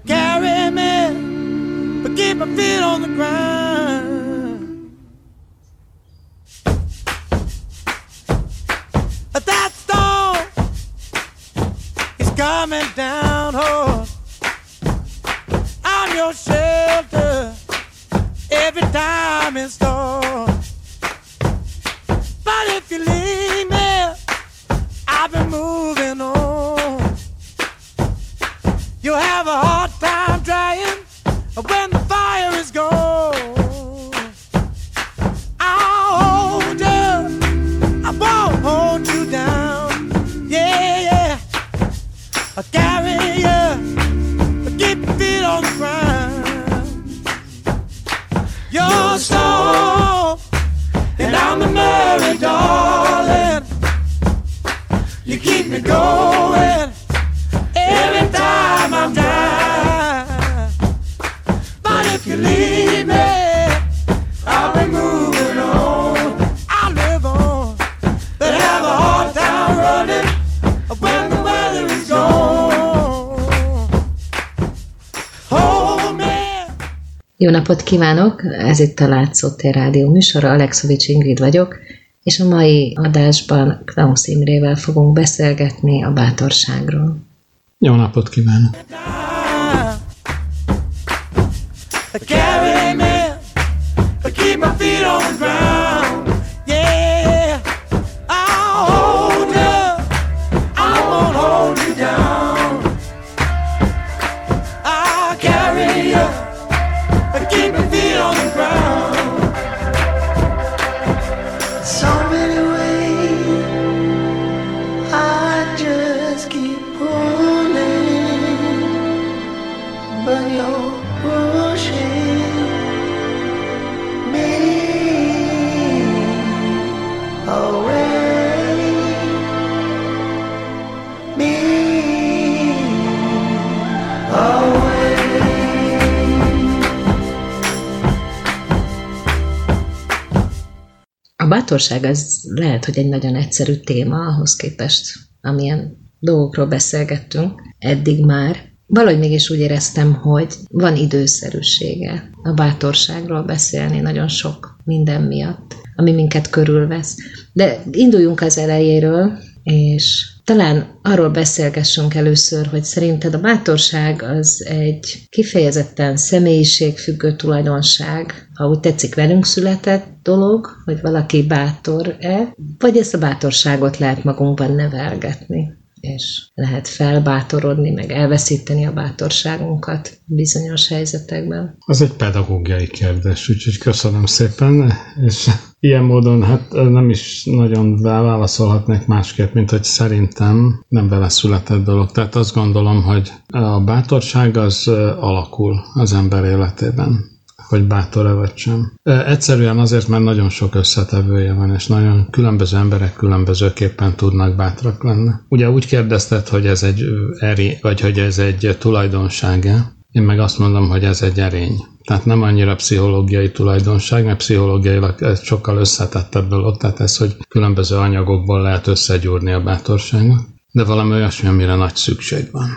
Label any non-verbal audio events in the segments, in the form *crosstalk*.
carry me, but keep my feet on the ground. But that storm is coming down kívánok! Ez itt a Látszótér Rádió műsora, Alexovics Ingrid vagyok, és a mai adásban Klaus Imrével fogunk beszélgetni a bátorságról. Jó napot kívánok! Bátorság az lehet, hogy egy nagyon egyszerű téma ahhoz képest, amilyen dolgokról beszélgettünk eddig már. Valahogy mégis úgy éreztem, hogy van időszerűsége a bátorságról beszélni nagyon sok minden miatt, ami minket körülvesz. De induljunk az elejéről, és talán arról beszélgessünk először, hogy szerinted a bátorság az egy kifejezetten személyiségfüggő tulajdonság, ha úgy tetszik velünk született dolog, hogy valaki bátor-e, vagy ezt a bátorságot lehet magunkban nevelgetni, és lehet felbátorodni, meg elveszíteni a bátorságunkat bizonyos helyzetekben. Az egy pedagógiai kérdés, úgyhogy köszönöm szépen, és ilyen módon hát nem is nagyon válaszolhatnék másképp, mint hogy szerintem nem vele született dolog. Tehát azt gondolom, hogy a bátorság az alakul az ember életében hogy bátor-e vagy sem. Egyszerűen azért, mert nagyon sok összetevője van, és nagyon különböző emberek különbözőképpen tudnak bátrak lenni. Ugye úgy kérdezted, hogy ez egy eri, vagy hogy ez egy tulajdonsága, én meg azt mondom, hogy ez egy erény. Tehát nem annyira pszichológiai tulajdonság, mert pszichológiailag ez sokkal összetettebb dolog, tehát ez, hogy különböző anyagokból lehet összegyúrni a bátorságot, de valami olyasmi, amire nagy szükség van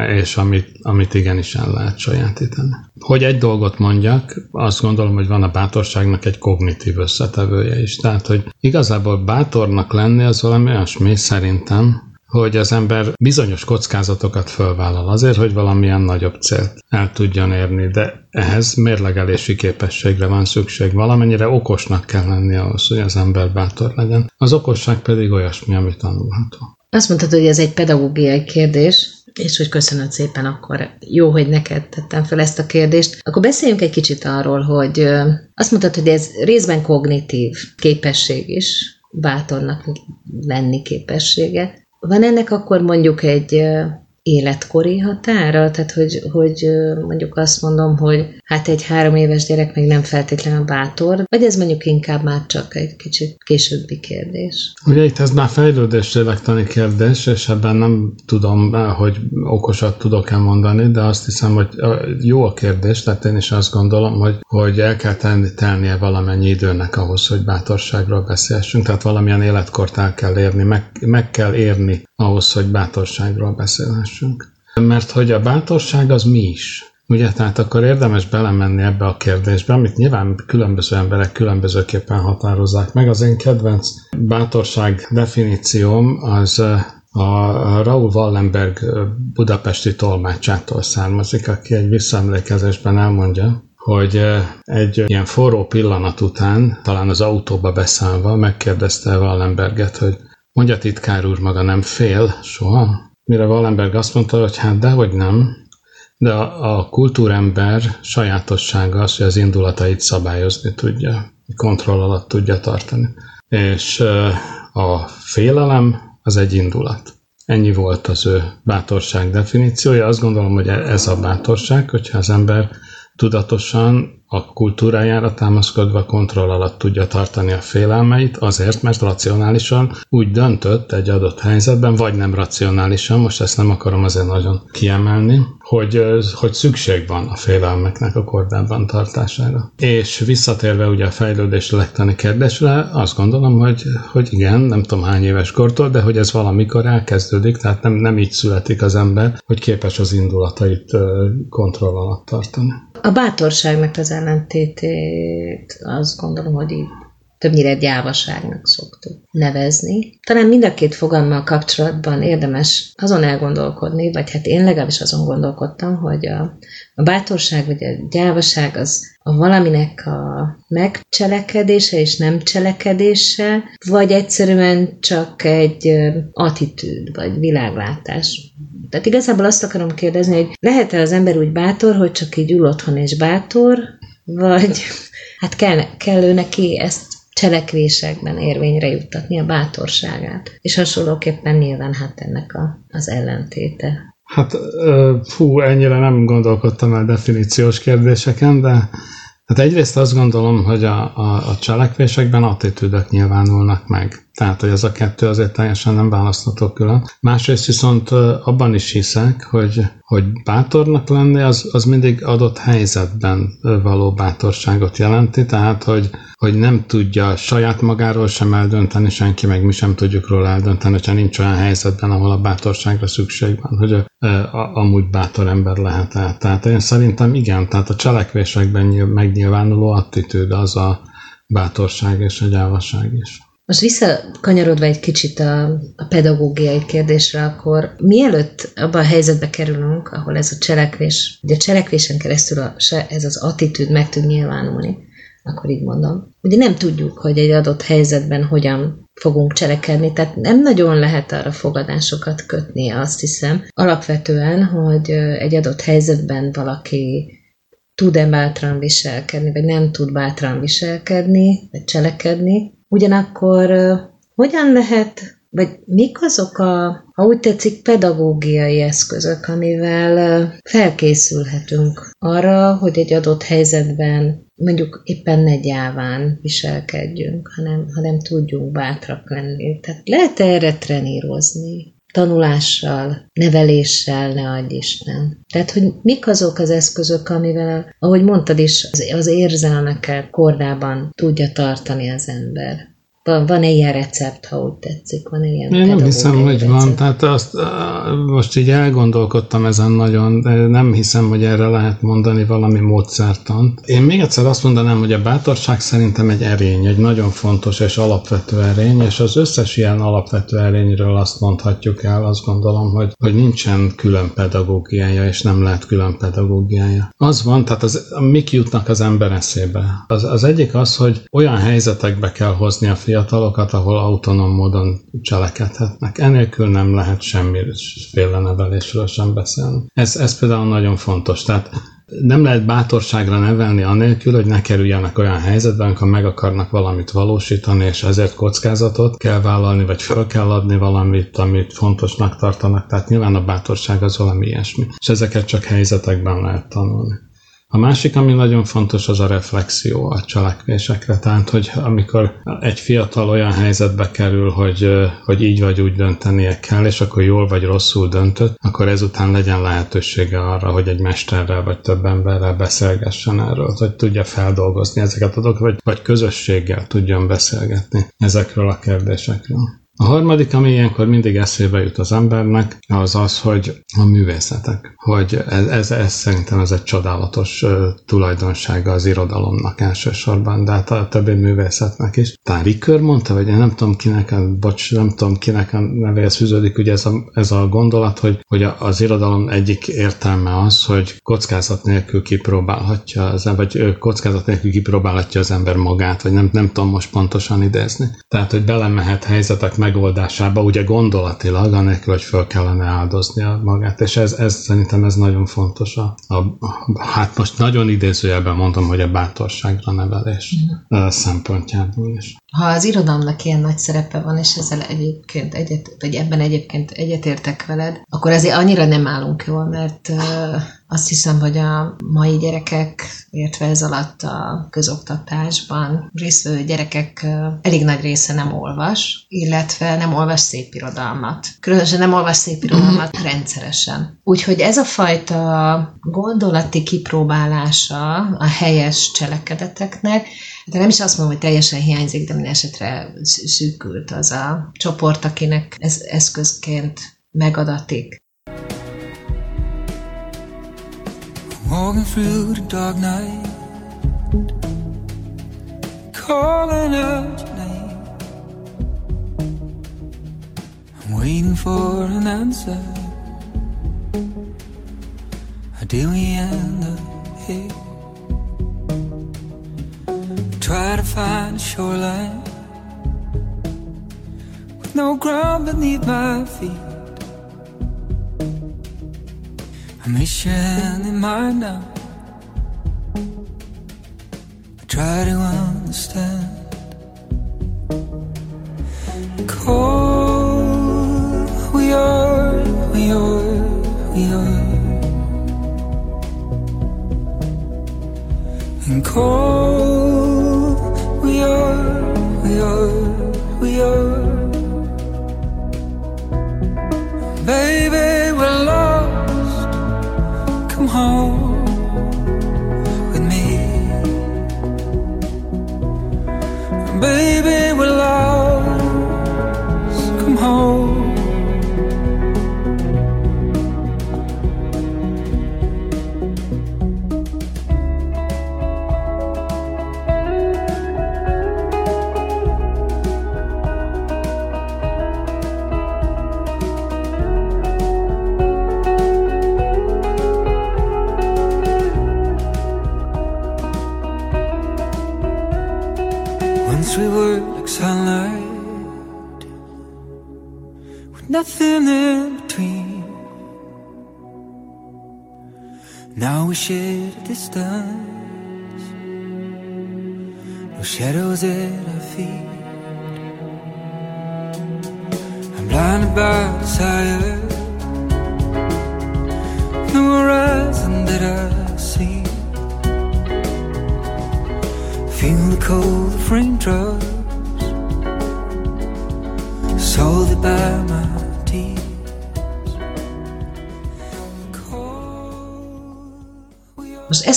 és amit, amit igenis el lehet sajátítani. Hogy egy dolgot mondjak, azt gondolom, hogy van a bátorságnak egy kognitív összetevője is. Tehát, hogy igazából bátornak lenni az valami olyasmi szerintem, hogy az ember bizonyos kockázatokat fölvállal azért, hogy valamilyen nagyobb célt el tudjon érni, de ehhez mérlegelési képességre van szükség. Valamennyire okosnak kell lenni ahhoz, hogy az ember bátor legyen. Az okosság pedig olyasmi, ami tanulható. Azt mondtad, hogy ez egy pedagógiai kérdés, és hogy köszönöd szépen, akkor jó, hogy neked tettem fel ezt a kérdést. Akkor beszéljünk egy kicsit arról, hogy azt mondtad, hogy ez részben kognitív képesség is, bátornak lenni képessége. Van ennek akkor mondjuk egy életkori határa? Tehát, hogy, hogy mondjuk azt mondom, hogy hát egy három éves gyerek még nem feltétlenül bátor, vagy ez mondjuk inkább már csak egy kicsit későbbi kérdés? Ugye itt ez már fejlődés lélektani kérdés, és ebben nem tudom, hogy okosat tudok-e mondani, de azt hiszem, hogy jó a kérdés, tehát én is azt gondolom, hogy, hogy el kell tenni, telnie valamennyi időnek ahhoz, hogy bátorságról beszélhessünk, tehát valamilyen életkort el kell érni, meg, meg kell érni ahhoz, hogy bátorságról beszélhessünk. mert hogy a bátorság az mi is. Ugye, tehát akkor érdemes belemenni ebbe a kérdésbe, amit nyilván különböző emberek különbözőképpen határozzák meg. Az én kedvenc bátorság definícióm az a Raúl Wallenberg budapesti tolmácsától származik, aki egy visszaemlékezésben elmondja, hogy egy ilyen forró pillanat után, talán az autóba beszállva megkérdezte Wallenberget, hogy mondja titkár úr maga nem fél soha? Mire Wallenberg azt mondta, hogy hát dehogy nem, de a, a kultúrember sajátossága az, hogy az indulatait szabályozni tudja, kontroll alatt tudja tartani. És a félelem az egy indulat. Ennyi volt az ő bátorság definíciója. Azt gondolom, hogy ez a bátorság, hogyha az ember tudatosan a kultúrájára támaszkodva kontroll alatt tudja tartani a félelmeit, azért, mert racionálisan úgy döntött egy adott helyzetben, vagy nem racionálisan, most ezt nem akarom azért nagyon kiemelni, hogy, hogy szükség van a félelmeknek a kordában tartására. És visszatérve ugye a fejlődés lektani kérdésre, azt gondolom, hogy, hogy igen, nem tudom hány éves kortól, de hogy ez valamikor elkezdődik, tehát nem, nem így születik az ember, hogy képes az indulatait kontroll alatt tartani. A bátorságnak az ellentétét azt gondolom, hogy így többnyire gyávaságnak szoktuk nevezni. Talán mind a két fogalmmal kapcsolatban érdemes azon elgondolkodni, vagy hát én legalábbis azon gondolkodtam, hogy a, a bátorság vagy a gyávaság az a valaminek a megcselekedése és nem cselekedése, vagy egyszerűen csak egy attitűd, vagy világlátás. Tehát igazából azt akarom kérdezni, hogy lehet-e az ember úgy bátor, hogy csak így ül otthon és bátor, vagy hát kell, kell ő neki ezt cselekvésekben érvényre juttatni a bátorságát. És hasonlóképpen nyilván hát ennek a, az ellentéte. Hát fú, ennyire nem gondolkodtam el definíciós kérdéseken, de Hát egyrészt azt gondolom, hogy a, a, a cselekvésekben attitűdök nyilvánulnak meg. Tehát, hogy ez a kettő azért teljesen nem választható külön. Másrészt viszont abban is hiszek, hogy, hogy bátornak lenni az, az mindig adott helyzetben való bátorságot jelenti, tehát, hogy, hogy nem tudja saját magáról sem eldönteni senki, meg mi sem tudjuk róla eldönteni, hogyha nincs olyan helyzetben, ahol a bátorságra szükség van, hogy a, a, amúgy bátor ember lehet el. Tehát én szerintem igen, tehát a cselekvésekben megnyilvánuló attitűd az a bátorság és a gyávaság is. Most visszakanyarodva egy kicsit a, a pedagógiai kérdésre, akkor mielőtt abba a helyzetbe kerülünk, ahol ez a cselekvés, ugye a cselekvésen keresztül a, ez az attitűd meg tud nyilvánulni, akkor így mondom. Ugye nem tudjuk, hogy egy adott helyzetben hogyan fogunk cselekedni, tehát nem nagyon lehet arra fogadásokat kötni, azt hiszem. Alapvetően, hogy egy adott helyzetben valaki tud-e bátran viselkedni, vagy nem tud bátran viselkedni, vagy cselekedni, Ugyanakkor hogyan lehet, vagy mik azok a, ha úgy tetszik, pedagógiai eszközök, amivel felkészülhetünk arra, hogy egy adott helyzetben mondjuk éppen ne gyáván viselkedjünk, hanem, hanem tudjunk bátrak lenni. Tehát lehet erre trenírozni? Tanulással, neveléssel, ne adj Isten. Tehát, hogy mik azok az eszközök, amivel, ahogy mondtad is, az érzelmekkel kordában tudja tartani az ember. Van, van ilyen recept, ha úgy tetszik? Van ilyen Én nem hiszem, hogy recept? van. Tehát azt, most így elgondolkodtam ezen nagyon, de nem hiszem, hogy erre lehet mondani valami módszertant. Én még egyszer azt mondanám, hogy a bátorság szerintem egy erény, egy nagyon fontos és alapvető erény, és az összes ilyen alapvető erényről azt mondhatjuk el, azt gondolom, hogy, hogy nincsen külön pedagógiája, és nem lehet külön pedagógiája. Az van, tehát az, mik jutnak az ember eszébe. Az, az egyik az, hogy olyan helyzetekbe kell hozni a fiatalokat, ahol autonóm módon cselekedhetnek. Enélkül nem lehet semmiféle nevelésről sem beszélni. Ez, ez például nagyon fontos. Tehát nem lehet bátorságra nevelni anélkül, hogy ne kerüljenek olyan helyzetben, amikor meg akarnak valamit valósítani, és ezért kockázatot kell vállalni, vagy fel kell adni valamit, amit fontosnak tartanak. Tehát nyilván a bátorság az valami ilyesmi. És ezeket csak helyzetekben lehet tanulni. A másik, ami nagyon fontos, az a reflexió a cselekvésekre. Tehát, hogy amikor egy fiatal olyan helyzetbe kerül, hogy, hogy így vagy úgy döntenie kell, és akkor jól vagy rosszul döntött, akkor ezután legyen lehetősége arra, hogy egy mesterrel vagy több emberrel beszélgessen erről, hogy tudja feldolgozni ezeket a dolgokat, vagy, vagy közösséggel tudjon beszélgetni ezekről a kérdésekről. A harmadik, ami ilyenkor mindig eszébe jut az embernek, az az, hogy a művészetek. Hogy ez, ez, ez szerintem ez egy csodálatos tulajdonsága az irodalomnak elsősorban, de hát a többi művészetnek is. Talán Rikör mondta, vagy én nem tudom kinek, bocs, nem tudom kinek a nevéhez fűződik, ugye ez a, ez a gondolat, hogy, hogy az irodalom egyik értelme az, hogy kockázat nélkül kipróbálhatja az vagy kockázat nélkül kipróbálhatja az ember magát, vagy nem, nem tudom most pontosan idézni. Tehát, hogy belemehet helyzetek megoldásába, ugye gondolatilag, anélkül, hogy föl kellene áldoznia magát, és ez, ez szerintem ez nagyon fontos. A, a, hát most nagyon idézőjelben mondom, hogy a bátorságra nevelés mm. szempontjából is. Ha az irodalomnak ilyen nagy szerepe van, és ezzel egyébként egyet, vagy ebben egyébként egyetértek veled, akkor azért annyira nem állunk jól, mert uh, azt hiszem, hogy a mai gyerekek, illetve ez alatt a közoktatásban résztvevő gyerekek elég nagy része nem olvas, illetve nem olvas szép irodalmat. Különösen nem olvas szép irodalmat rendszeresen. Úgyhogy ez a fajta gondolati kipróbálása a helyes cselekedeteknek, de nem is azt mondom, hogy teljesen hiányzik, de minden esetre szűkült az a csoport, akinek ez eszközként megadatik. Walking through the dark night Calling out your name I'm waiting for an answer do we end up here? Try to find a shoreline with no ground beneath my feet. I miss your hand in mine now. I try to understand. Cold, we are, we are, we are. And cold. Baby,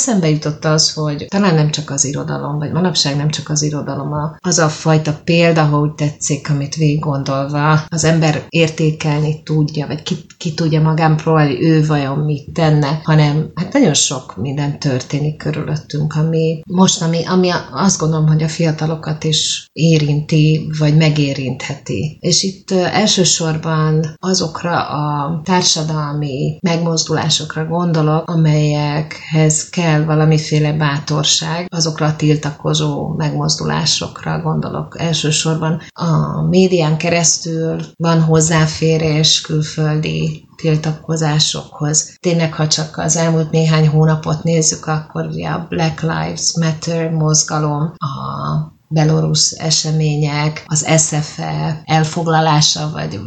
eszembe jutott az, hogy talán nem csak az irodalom, vagy manapság nem csak az irodalom, az a fajta példa, ha úgy tetszik, amit végig gondolva az ember értékelni tudja, vagy ki, ki tudja magán próbálni, ő vajon mit tenne, hanem hát nagyon sok minden történik körülöttünk, ami most, ami, ami azt gondolom, hogy a fiatalokat is érinti, vagy megérintheti. És itt elsősorban azokra a társadalmi megmozdulásokra gondolok, amelyekhez kell valamiféle bátorság, azokra a tiltakozó megmozdulásokra gondolok. Elsősorban a médián keresztül van hozzáférés külföldi tiltakozásokhoz. Tényleg, ha csak az elmúlt néhány hónapot nézzük, akkor ugye a Black Lives Matter mozgalom, a belorusz események, az SFE elfoglalása, vagy,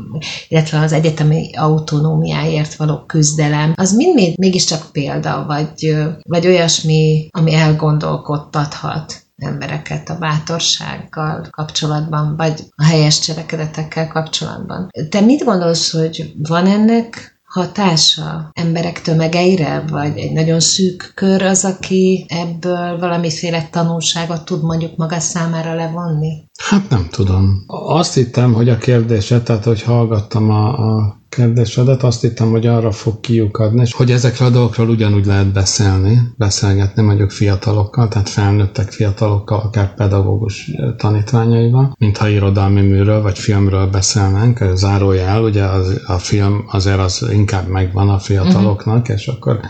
illetve az egyetemi autonómiáért való küzdelem, az mind mégiscsak példa, vagy, vagy olyasmi, ami elgondolkodtathat embereket a bátorsággal kapcsolatban, vagy a helyes cselekedetekkel kapcsolatban. Te mit gondolsz, hogy van ennek hatása emberek tömegeire, vagy egy nagyon szűk kör az, aki ebből valamiféle tanulságot tud mondjuk maga számára levonni? Hát nem tudom. Azt hittem, hogy a kérdése, tehát hogy hallgattam a, a kérdésedet, azt hittem, hogy arra fog kiukadni, hogy ezekről a dolgokról ugyanúgy lehet beszélni, beszélgetni mondjuk fiatalokkal, tehát felnőttek fiatalokkal, akár pedagógus tanítványaival, mintha irodalmi műről vagy filmről beszélnénk, zárójel, ugye az, a film azért az inkább megvan a fiataloknak, uh-huh. és akkor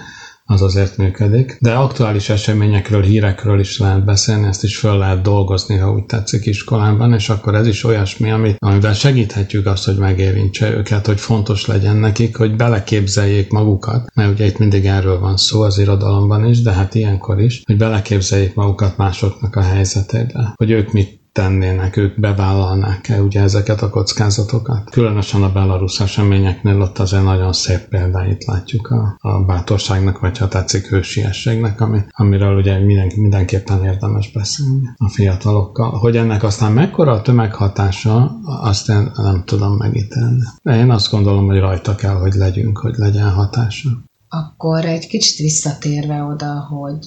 az azért működik. De aktuális eseményekről, hírekről is lehet beszélni, ezt is föl lehet dolgozni, ha úgy tetszik iskolában, és akkor ez is olyasmi, ami, amivel segíthetjük azt, hogy megérintse őket, hogy fontos legyen nekik, hogy beleképzeljék magukat, mert ugye itt mindig erről van szó az irodalomban is, de hát ilyenkor is, hogy beleképzeljék magukat másoknak a helyzetébe, hogy ők mit tennének, ők bevállalnák-e ugye ezeket a kockázatokat. Különösen a belarusz eseményeknél ott azért nagyon szép példáit látjuk a, a bátorságnak, vagy ha tetszik hősiességnek, ami, amiről ugye minden, mindenképpen érdemes beszélni a fiatalokkal. Hogy ennek aztán mekkora a tömeghatása, azt én nem tudom megítélni. Én azt gondolom, hogy rajta kell, hogy legyünk, hogy legyen hatása. Akkor egy kicsit visszatérve oda, hogy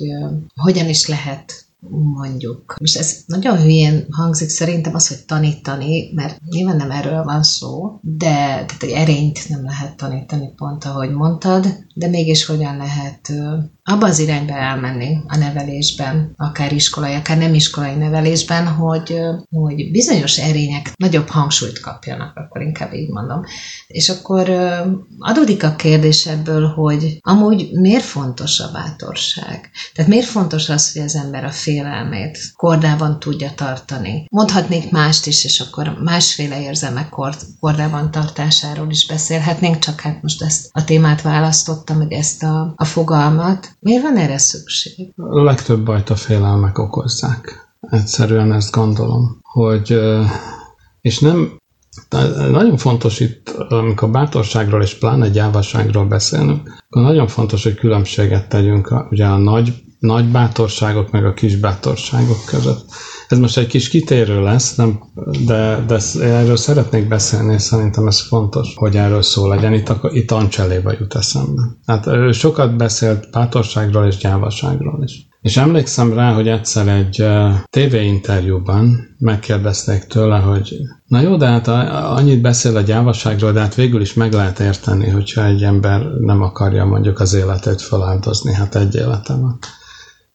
hogyan is lehet mondjuk. Most ez nagyon hülyén hangzik szerintem az, hogy tanítani, mert nyilván nem erről van szó, de tehát egy erényt nem lehet tanítani pont, ahogy mondtad, de mégis hogyan lehet abba az irányba elmenni a nevelésben, akár iskolai, akár nem iskolai nevelésben, hogy, hogy bizonyos erények nagyobb hangsúlyt kapjanak, akkor inkább így mondom. És akkor adódik a kérdés ebből, hogy amúgy miért fontos a bátorság? Tehát miért fontos az, hogy az ember a félelmét kordában tudja tartani? Mondhatnék mást is, és akkor másféle érzelmek kordában tartásáról is beszélhetnénk, csak hát most ezt a témát választottam, meg ezt a, a fogalmat, Miért van erre szükség? A legtöbb bajt a félelmek okozzák. Egyszerűen ezt gondolom, hogy és nem, nagyon fontos itt, amikor bátorságról és pláne gyávaságról beszélünk, akkor nagyon fontos, hogy különbséget tegyünk a, ugye a nagy, nagy bátorságok meg a kis bátorságok között. Ez most egy kis kitérő lesz, nem, de, de erről szeretnék beszélni, szerintem ez fontos, hogy erről szó legyen. Itt, itt Ancseléba jut eszembe. Hát ő sokat beszélt bátorságról és gyávaságról is. És emlékszem rá, hogy egyszer egy tévéinterjúban megkérdezték tőle, hogy na jó, de hát annyit beszél a gyávaságról, de hát végül is meg lehet érteni, hogyha egy ember nem akarja mondjuk az életét feláldozni, hát egy életem.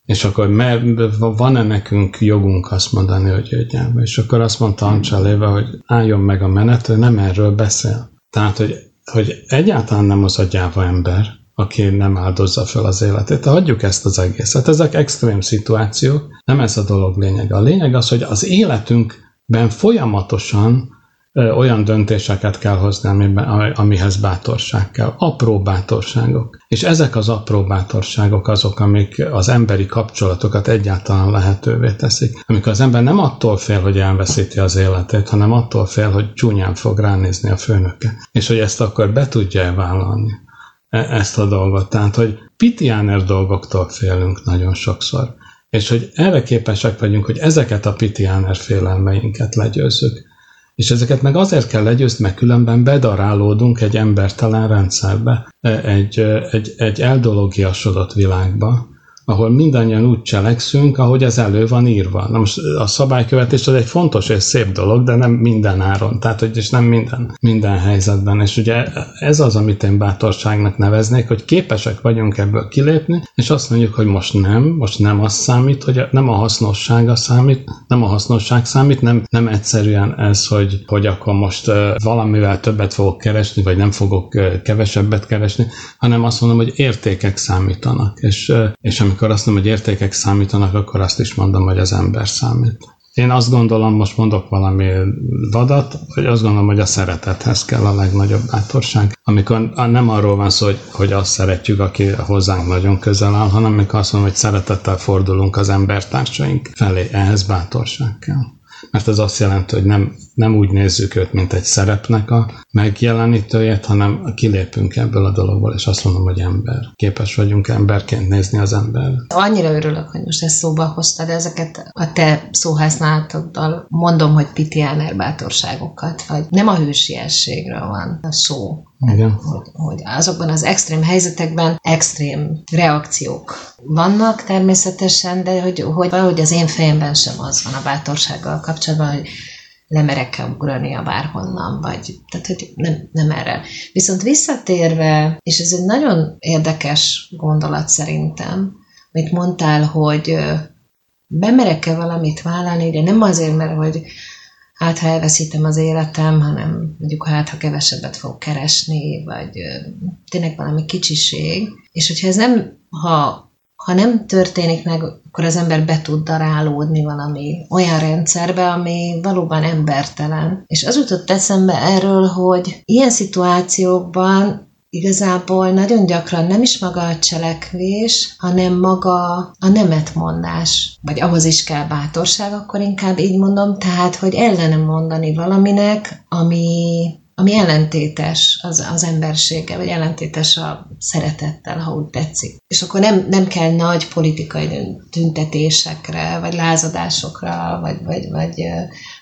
És akkor mert van-e nekünk jogunk azt mondani, hogy jöjjön És akkor azt mondta Ancseléve, hogy álljon meg a menetre, nem erről beszél. Tehát, hogy, hogy egyáltalán nem az a gyáva ember, aki nem áldozza fel az életét. Hagyjuk ezt az egészet. Ezek extrém szituációk, nem ez a dolog lényege. A lényeg az, hogy az életünkben folyamatosan olyan döntéseket kell hozni, amiben, amihez bátorság kell. Apró bátorságok. És ezek az apró bátorságok azok, amik az emberi kapcsolatokat egyáltalán lehetővé teszik. Amikor az ember nem attól fél, hogy elveszíti az életét, hanem attól fél, hogy csúnyán fog ránézni a főnöke. És hogy ezt akkor be tudja vállalni e, ezt a dolgot. Tehát, hogy pitiáner dolgoktól félünk nagyon sokszor. És hogy erre képesek vagyunk, hogy ezeket a pitiáner félelmeinket legyőzzük. És ezeket meg azért kell legyőzni, mert különben bedarálódunk egy embertelen rendszerbe, egy, egy, egy eldologiasodott világba, ahol mindannyian úgy cselekszünk, ahogy ez elő van írva. Na most a szabálykövetés az egy fontos és szép dolog, de nem minden áron, tehát hogy is nem minden, minden helyzetben. És ugye ez az, amit én bátorságnak neveznék, hogy képesek vagyunk ebből kilépni, és azt mondjuk, hogy most nem, most nem az számít, hogy nem a hasznossága számít, nem a hasznosság számít, nem, nem egyszerűen ez, hogy, hogy akkor most valamivel többet fogok keresni, vagy nem fogok kevesebbet keresni, hanem azt mondom, hogy értékek számítanak. És, és amikor amikor azt mondom, hogy értékek számítanak, akkor azt is mondom, hogy az ember számít. Én azt gondolom, most mondok valami vadat, hogy azt gondolom, hogy a szeretethez kell a legnagyobb bátorság. Amikor nem arról van szó, hogy, hogy azt szeretjük, aki hozzánk nagyon közel áll, hanem amikor azt mondom, hogy szeretettel fordulunk az embertársaink felé, ehhez bátorság kell. Mert ez azt jelenti, hogy nem nem úgy nézzük őt, mint egy szerepnek a megjelenítőjét, hanem kilépünk ebből a dologból, és azt mondom, hogy ember. Képes vagyunk emberként nézni az ember. Annyira örülök, hogy most ezt szóba hoztad, ezeket a te szóhasználatoddal mondom, hogy pitiáner bátorságokat, vagy nem a hősiességről van a szó, Igen. hogy, hogy azokban az extrém helyzetekben extrém reakciók vannak természetesen, de hogy, hogy valahogy az én fejemben sem az van a bátorsággal kapcsolatban, hogy lemerek-e ugrani a bárhonnan, vagy tehát, hogy nem, nem erre. Viszont visszatérve, és ez egy nagyon érdekes gondolat szerintem, amit mondtál, hogy bemerek-e valamit vállalni, de nem azért, mert hogy hát ha elveszítem az életem, hanem mondjuk hát ha kevesebbet fogok keresni, vagy tényleg valami kicsiség. És hogyha ez nem, ha, ha nem történik meg, akkor az ember be tud darálódni valami olyan rendszerbe, ami valóban embertelen. És az jutott eszembe erről, hogy ilyen szituációkban igazából nagyon gyakran nem is maga a cselekvés, hanem maga a nemetmondás. Vagy ahhoz is kell bátorság, akkor inkább így mondom, tehát, hogy ellenem mondani valaminek, ami, ami ellentétes az, az emberséggel, vagy ellentétes a szeretettel, ha úgy tetszik. És akkor nem, nem kell nagy politikai tüntetésekre, vagy lázadásokra, vagy, vagy, vagy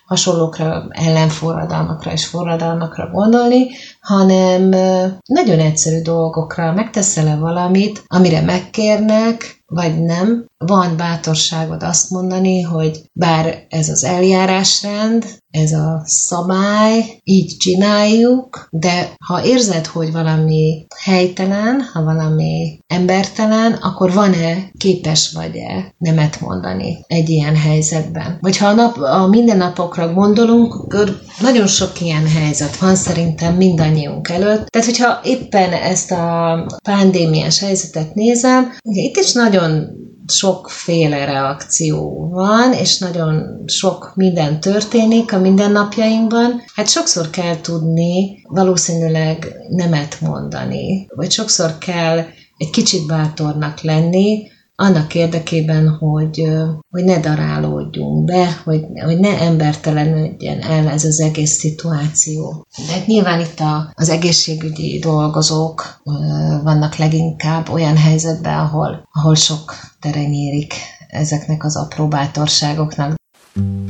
hasonlókra, ellenforradalmakra és forradalmakra gondolni, hanem nagyon egyszerű dolgokra megteszel-e valamit, amire megkérnek, vagy nem, van bátorságod azt mondani, hogy bár ez az eljárásrend, ez a szabály, így csináljuk, de ha érzed, hogy valami helytelen, ha valami embertelen, akkor van-e, képes vagy-e nemet mondani egy ilyen helyzetben? Vagy ha a, nap, a mindennapokra gondolunk, akkor nagyon sok ilyen helyzet van szerintem mindannyiunk előtt. Tehát, hogyha éppen ezt a pandémiás helyzetet nézem, ugye itt is nagyon sokféle reakció van, és nagyon sok minden történik a mindennapjainkban. Hát sokszor kell tudni valószínűleg nemet mondani, vagy sokszor kell egy kicsit bátornak lenni, annak érdekében, hogy, hogy ne darálódjunk be, hogy, hogy ne embertelenedjen el ez az egész szituáció. De hát nyilván itt a, az egészségügyi dolgozók vannak leginkább olyan helyzetben, ahol, ahol sok tere nyírik ezeknek az apró bátorságoknak. And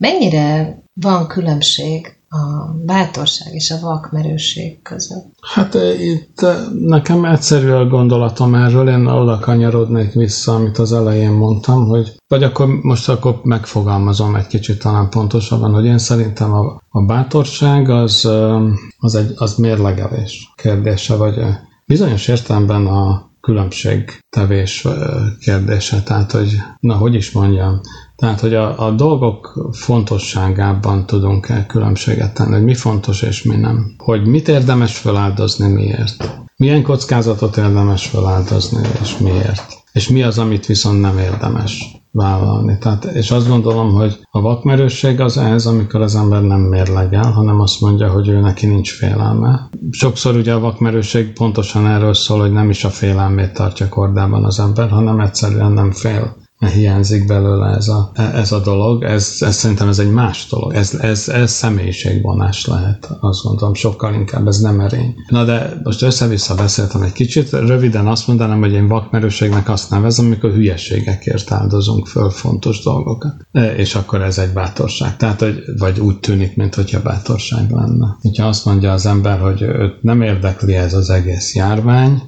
Mennyire van különbség a bátorság és a vakmerőség között. Hát eh, itt eh, nekem egyszerű a gondolatom erről, én oda kanyarodnék vissza, amit az elején mondtam, hogy vagy akkor most akkor megfogalmazom egy kicsit talán pontosabban, hogy én szerintem a, a bátorság az, eh, az, egy, az mérlegelés kérdése, vagy bizonyos értelemben a különbségtevés kérdése, tehát hogy, na hogy is mondjam, tehát, hogy a, a dolgok fontosságában tudunk el különbséget tenni, hogy mi fontos és mi nem. Hogy mit érdemes feláldozni, miért. Milyen kockázatot érdemes feláldozni, és miért. És mi az, amit viszont nem érdemes vállalni. Tehát, és azt gondolom, hogy a vakmerősség az ez, amikor az ember nem mérlegel, hanem azt mondja, hogy ő neki nincs félelme. Sokszor ugye a vakmerősség pontosan erről szól, hogy nem is a félelmét tartja kordában az ember, hanem egyszerűen nem fél hiányzik belőle ez a, ez a dolog, ez, ez szerintem ez egy más dolog, ez, ez, ez személyiségvonás lehet, azt gondolom, sokkal inkább ez nem erény. Na de most össze-vissza beszéltem egy kicsit, röviden azt mondanám, hogy én vakmerőségnek azt nevezem, amikor hülyeségekért áldozunk föl fontos dolgokat, e, és akkor ez egy bátorság. Tehát, hogy, vagy úgy tűnik, mintha bátorság lenne. Hogyha azt mondja az ember, hogy őt nem érdekli ez az egész járvány,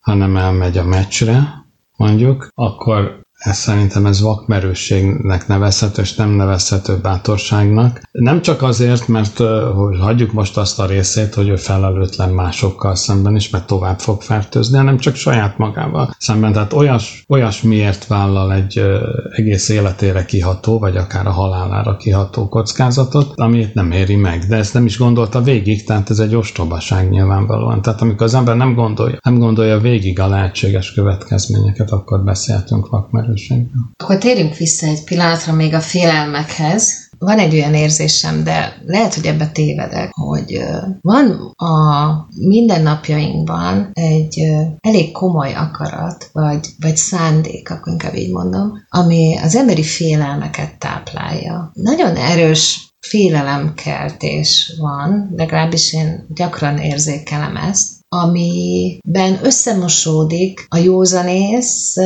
hanem elmegy a meccsre, mondjuk, akkor ez szerintem ez vakmerősségnek nevezhető, és nem nevezhető bátorságnak. Nem csak azért, mert hogy hagyjuk most azt a részét, hogy ő felelőtlen másokkal szemben is, mert tovább fog fertőzni, hanem csak saját magával szemben. Tehát olyas, olyasmiért vállal egy egész életére kiható, vagy akár a halálára kiható kockázatot, amit nem éri meg. De ezt nem is gondolta végig, tehát ez egy ostobaság nyilvánvalóan. Tehát amikor az ember nem gondolja, nem gondolja végig a lehetséges következményeket, akkor beszéltünk vakmerőségről erősségben. Akkor térjünk vissza egy pillanatra még a félelmekhez. Van egy olyan érzésem, de lehet, hogy ebbe tévedek, hogy van a mindennapjainkban egy elég komoly akarat, vagy, vagy szándék, akkor inkább így mondom, ami az emberi félelmeket táplálja. Nagyon erős félelemkeltés van, legalábbis én gyakran érzékelem ezt, amiben összemosódik a józanész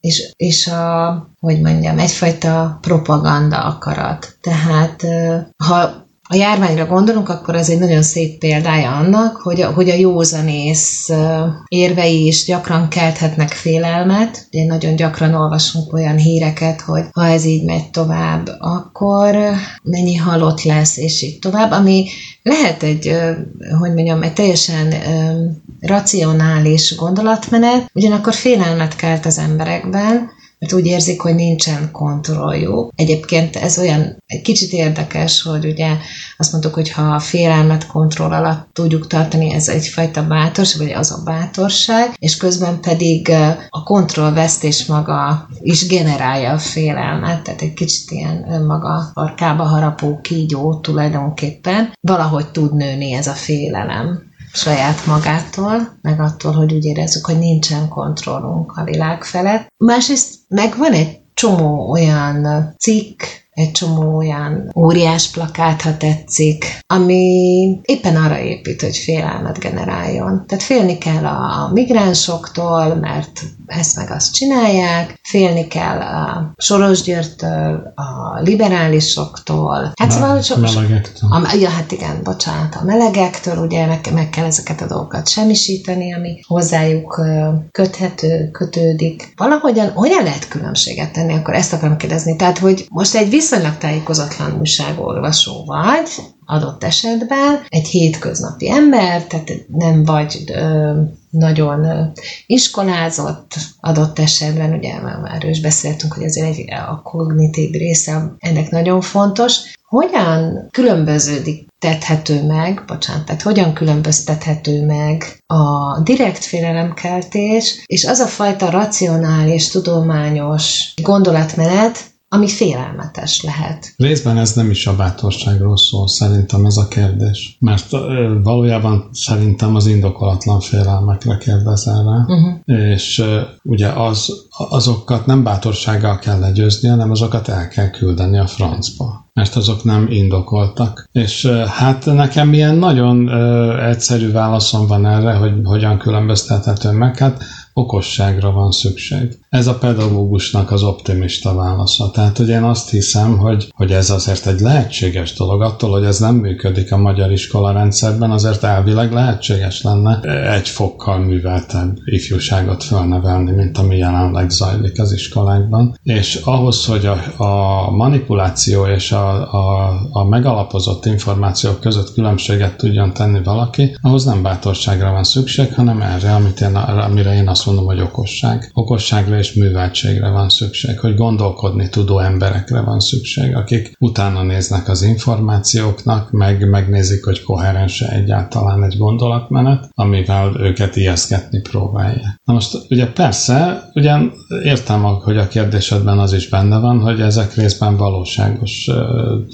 és, és a, hogy mondjam, egyfajta propaganda akarat. Tehát ha a járványra gondolunk, akkor ez egy nagyon szép példája annak, hogy a, hogy a józanész érvei is gyakran kelthetnek félelmet. Ugye nagyon gyakran olvasunk olyan híreket, hogy ha ez így megy tovább, akkor mennyi halott lesz, és így tovább, ami lehet egy, hogy mondjam, egy teljesen racionális gondolatmenet, ugyanakkor félelmet kelt az emberekben, mert úgy érzik, hogy nincsen kontrolljuk. Egyébként ez olyan egy kicsit érdekes, hogy ugye azt mondtuk, hogy ha a félelmet kontroll alatt tudjuk tartani, ez egyfajta bátorság, vagy az a bátorság, és közben pedig a kontrollvesztés maga is generálja a félelmet, tehát egy kicsit ilyen önmaga farkába harapó kígyó tulajdonképpen, valahogy tud nőni ez a félelem saját magától, meg attól, hogy úgy érezzük, hogy nincsen kontrollunk a világ felett. Másrészt meg van egy csomó olyan cikk, egy csomó olyan óriás plakát, ha tetszik, ami éppen arra épít, hogy félelmet generáljon. Tehát félni kell a migránsoktól, mert ezt meg azt csinálják, félni kell a Soros Györgytől, a liberálisoktól, hát szóval a szóval... Melegektől. A, ja, hát igen, bocsánat, a melegektől, ugye meg, meg kell ezeket a dolgokat semmisíteni, ami hozzájuk köthető, kötődik. Valahogyan olyan lehet különbséget tenni, akkor ezt akarom kérdezni. Tehát, hogy most egy viszonylag tájékozatlan újságolvasó vagy, adott esetben egy hétköznapi ember, tehát nem vagy ö, nagyon ö, iskolázott adott esetben, ugye már is beszéltünk, hogy azért egy, a kognitív része ennek nagyon fontos. Hogyan különböződik tethető meg, bocsánat, tehát hogyan különböztethető meg a direkt félelemkeltés, és az a fajta racionális, tudományos gondolatmenet, ami félelmetes lehet. Részben ez nem is a bátorságról szól, szerintem ez a kérdés. Mert valójában szerintem az indokolatlan félelmekre kérdezel rá, uh-huh. és ugye az, azokat nem bátorsággal kell legyőzni, hanem azokat el kell küldeni a francba mert azok nem indokoltak. És hát nekem ilyen nagyon egyszerű válaszom van erre, hogy hogyan különböztethető meg. Hát okosságra van szükség. Ez a pedagógusnak az optimista válasza. Tehát, hogy én azt hiszem, hogy, hogy ez azért egy lehetséges dolog. Attól, hogy ez nem működik a magyar iskola rendszerben, azért elvileg lehetséges lenne egy fokkal műveltebb ifjúságot fölnevelni, mint ami jelenleg zajlik az iskolákban. És ahhoz, hogy a, a manipuláció és a, a, a megalapozott információk között különbséget tudjon tenni valaki, ahhoz nem bátorságra van szükség, hanem erre, amit én, amire én azt mondom, hogy okosság. Okosságra és műveltségre van szükség, hogy gondolkodni tudó emberekre van szükség, akik utána néznek az információknak, meg megnézik, hogy koherens egyáltalán egy gondolatmenet, amivel őket ijeszgetni próbálja. Na most ugye persze, ugyan értem, hogy a kérdésedben az is benne van, hogy ezek részben valóságos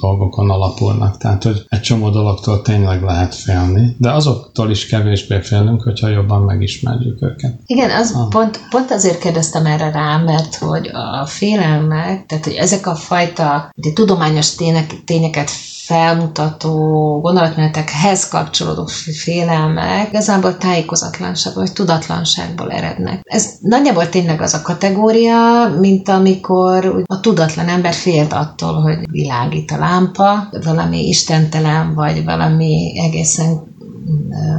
dolgokon alapulnak, tehát hogy egy csomó dologtól tényleg lehet félni, de azoktól is kevésbé félünk, hogyha jobban megismerjük őket. Igen, az ah. pont, pont azért kérdeztem erre rá, mert hogy a félelmek, tehát hogy ezek a fajta ugye, tudományos tények, tényeket felmutató gondolatmenetekhez kapcsolódó félelmek igazából tájékozatlanság vagy tudatlanságból erednek. Ez nagyjából tényleg az a kategória, mint amikor a tudatlan ember félt attól, hogy világít a lámpa, valami istentelen, vagy valami egészen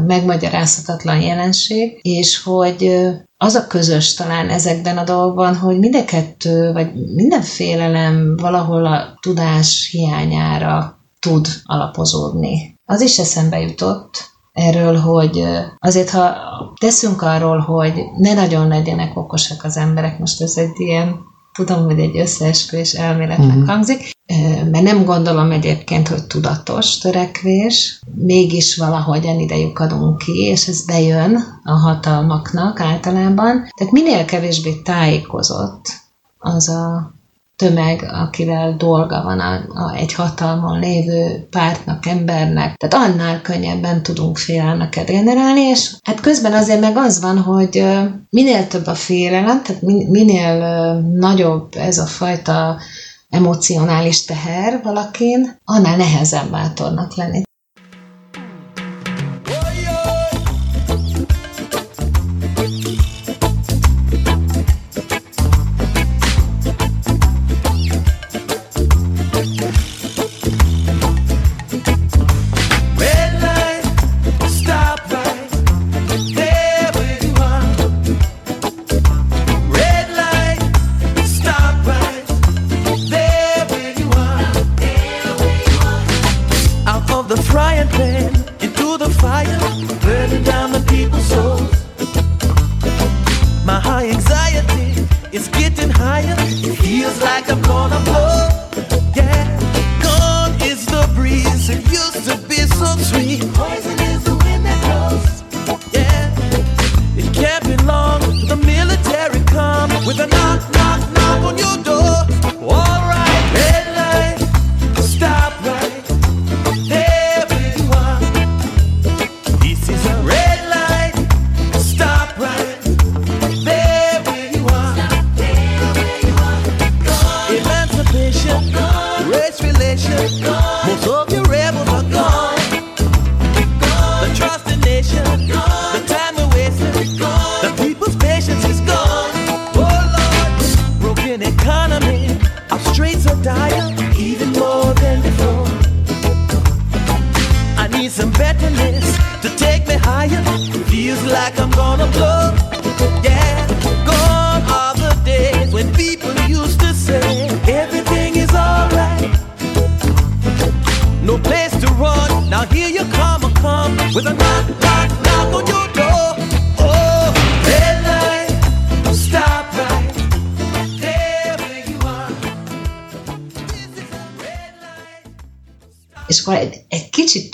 megmagyarázhatatlan jelenség, és hogy az a közös talán ezekben a dolgokban, hogy mind a kettő, vagy minden félelem valahol a tudás hiányára tud alapozódni. Az is eszembe jutott erről, hogy azért, ha teszünk arról, hogy ne nagyon legyenek okosak az emberek, most ez egy ilyen tudom, hogy egy összeesküvés elméletnek uh-huh. hangzik, mert nem gondolom egyébként, hogy tudatos törekvés, mégis valahogyan idejük adunk ki, és ez bejön a hatalmaknak általában. Tehát minél kevésbé tájékozott az a tömeg, akivel dolga van a, a, egy hatalmon lévő pártnak, embernek. Tehát annál könnyebben tudunk félelmeket generálni, és hát közben azért meg az van, hogy minél több a félelem, tehát minél nagyobb ez a fajta emocionális teher valakin, annál nehezebb bátornak lenni.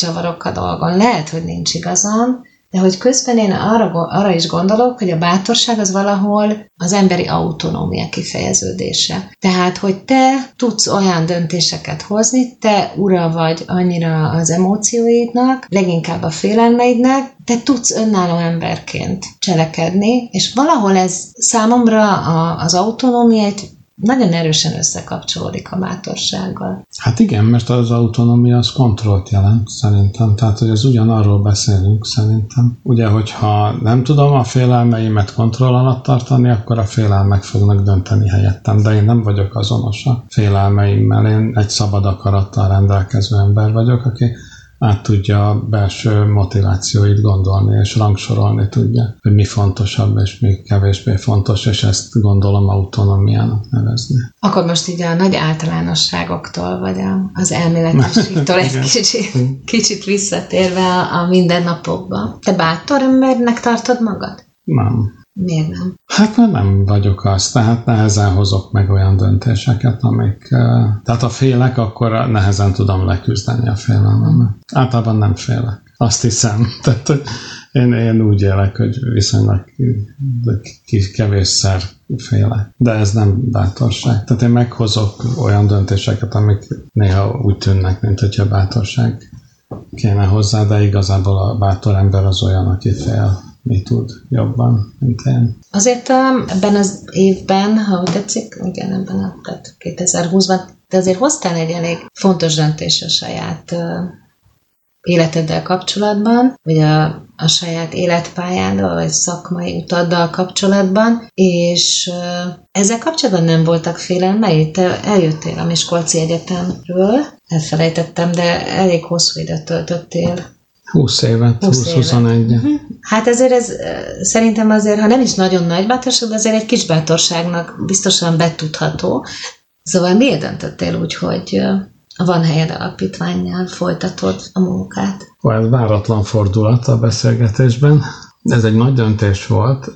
Csavarok a dolgon. Lehet, hogy nincs igazam, de hogy közben én arra, arra is gondolok, hogy a bátorság az valahol az emberi autonómia kifejeződése. Tehát, hogy te tudsz olyan döntéseket hozni, te ura vagy annyira az emócióidnak, leginkább a félelmeidnek, te tudsz önálló emberként cselekedni, és valahol ez számomra a, az autonómia egy nagyon erősen összekapcsolódik a bátorsággal. Hát igen, mert az autonómia az kontrollt jelent szerintem, tehát hogy ez ugyanarról beszélünk szerintem. Ugye, hogyha nem tudom a félelmeimet kontroll alatt tartani, akkor a félelmek fognak dönteni helyettem, de én nem vagyok azonos a félelmeimmel, én egy szabad akarattal rendelkező ember vagyok, aki át tudja a belső motivációit gondolni, és rangsorolni tudja, hogy mi fontosabb, és mi kevésbé fontos, és ezt gondolom autonómiának nevezni. Akkor most így a nagy általánosságoktól, vagy a, az elméletiségtől *laughs* egy kicsit, kicsit visszatérve a, a mindennapokba. Te bátor embernek tartod magad? Nem. Miért nem? Hát mert nem vagyok az, tehát nehezen hozok meg olyan döntéseket, amik... eh, Tehát ha félek, akkor nehezen tudom leküzdeni a félelmemet. Általában nem félek. Azt hiszem. *laughs* Tehát én, én úgy élek, hogy viszonylag kevésszer félek. De ez nem bátorság. Tehát én meghozok olyan döntéseket, amik néha úgy tűnnek, mint hogyha bátorság kéne hozzá, de igazából a bátor ember az olyan, aki fél, mi tud jobban, mint én. Azért um, ebben az évben, ha úgy tetszik, igen, ebben a tehát 2020-ban, de azért hoztál egy elég fontos döntés a saját uh, életeddel kapcsolatban, vagy a, a saját életpályáddal, vagy szakmai utaddal kapcsolatban, és uh, ezzel kapcsolatban nem voltak félelmei. Te eljöttél a Miskolci Egyetemről, elfelejtettem, de elég hosszú időt töltöttél 20 évet, 20 évet. 20-21. Hát ezért ez szerintem azért, ha nem is nagyon nagy bátorság, de azért egy kis bátorságnak biztosan betudható. Szóval miért döntöttél úgy, hogy Van Helyed Alapítványjal folytatod a munkát? Olyan váratlan fordulat a beszélgetésben. Ez egy nagy döntés volt,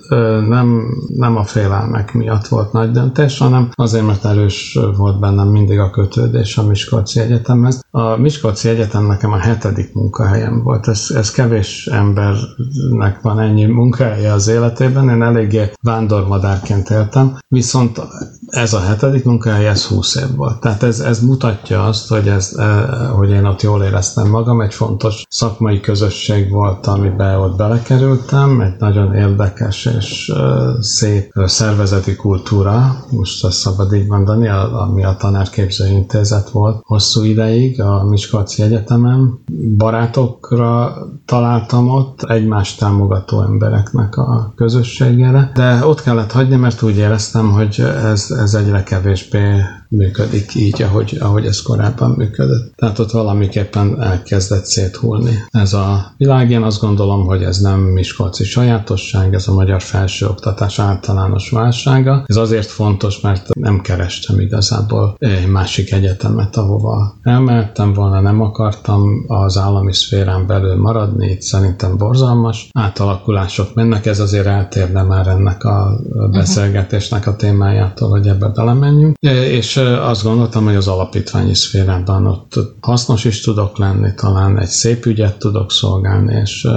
nem, nem a félelmek miatt volt nagy döntés, hanem azért, mert erős volt bennem mindig a kötődés a Miskolci Egyetemhez. A Miskolci Egyetem nekem a hetedik munkahelyem volt, ez, ez kevés embernek van ennyi munkahelye az életében, én eléggé vándormadárként éltem, viszont ez a hetedik munkahely, ez 20 év volt. Tehát ez, ez mutatja azt, hogy, ez, eh, hogy én ott jól éreztem magam, egy fontos szakmai közösség volt, amiben ott belekerültem, egy nagyon érdekes és szép szervezeti kultúra, most azt szabad így mondani, ami a tanárképző intézet volt hosszú ideig a Miskolci Egyetemen. Barátokra találtam ott, egymást támogató embereknek a közösségére, de ott kellett hagyni, mert úgy éreztem, hogy ez, ez egyre kevésbé működik így, ahogy, ahogy ez korábban működött. Tehát ott valamiképpen elkezdett széthulni. Ez a világ, én azt gondolom, hogy ez nem Miskolci sajátosság, ez a magyar felsőoktatás általános válsága. Ez azért fontos, mert nem kerestem igazából másik egyetemet, ahova elmehettem volna, nem akartam az állami szférán belül maradni, itt szerintem borzalmas átalakulások mennek, ez azért eltérne már ennek a beszélgetésnek a témájától, hogy ebbe belemenjünk. És azt gondoltam, hogy az alapítványi szférában ott hasznos is tudok lenni, talán egy szép ügyet tudok szolgálni, és,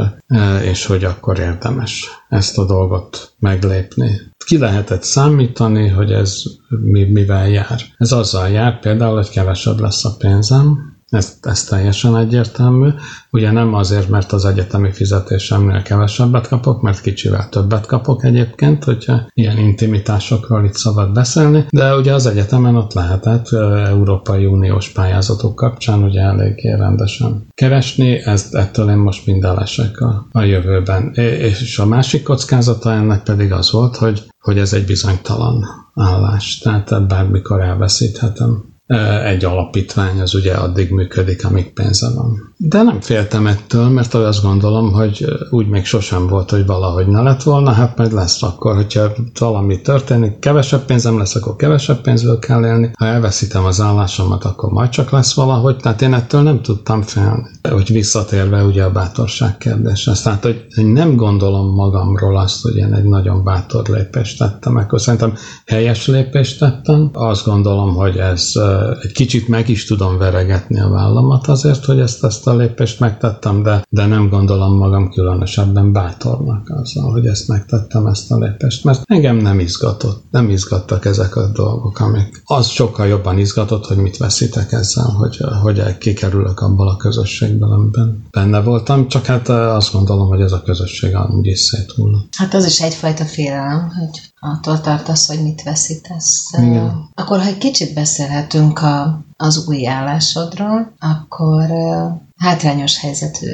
és hogy akkor érdemes ezt a dolgot meglépni. Ki lehetett számítani, hogy ez mi, mivel jár? Ez azzal jár például, hogy kevesebb lesz a pénzem, ez, ez teljesen egyértelmű. Ugye nem azért, mert az egyetemi fizetésemnél kevesebbet kapok, mert kicsivel többet kapok egyébként, hogyha ilyen intimitásokról itt szabad beszélni, de ugye az egyetemen ott lehetett Európai Uniós pályázatok kapcsán ugye eléggé rendesen keresni, ezt, ettől én most minden lesek a, a jövőben. És a másik kockázata ennek pedig az volt, hogy, hogy ez egy bizonytalan állás, tehát bármikor elveszíthetem egy alapítvány az ugye addig működik, amíg pénze van. De nem féltem ettől, mert azt gondolom, hogy úgy még sosem volt, hogy valahogy ne lett volna, hát majd lesz akkor, hogyha valami történik, kevesebb pénzem lesz, akkor kevesebb pénzből kell élni, ha elveszítem az állásomat, akkor majd csak lesz valahogy, tehát én ettől nem tudtam félni. Hogy visszatérve ugye a bátorság kérdéshez, tehát hogy nem gondolom magamról azt, hogy én egy nagyon bátor lépést tettem, akkor szerintem helyes lépést tettem, azt gondolom, hogy ez egy kicsit meg is tudom veregetni a vállamat azért, hogy ezt, ezt a lépést megtettem, de, de nem gondolom magam különösebben bátornak azzal, hogy ezt megtettem, ezt a lépést, mert engem nem izgatott, nem izgattak ezek a dolgok, amik az sokkal jobban izgatott, hogy mit veszítek ezzel, hogy, hogy kikerülök abból a közösségből, amiben benne voltam, csak hát azt gondolom, hogy ez a közösség amúgy is széthullott. Hát az is egyfajta félelem, hogy attól tartasz, hogy mit veszítesz. Igen. Akkor, ha egy kicsit beszélhetünk a, az új állásodról, akkor hátrányos helyzetű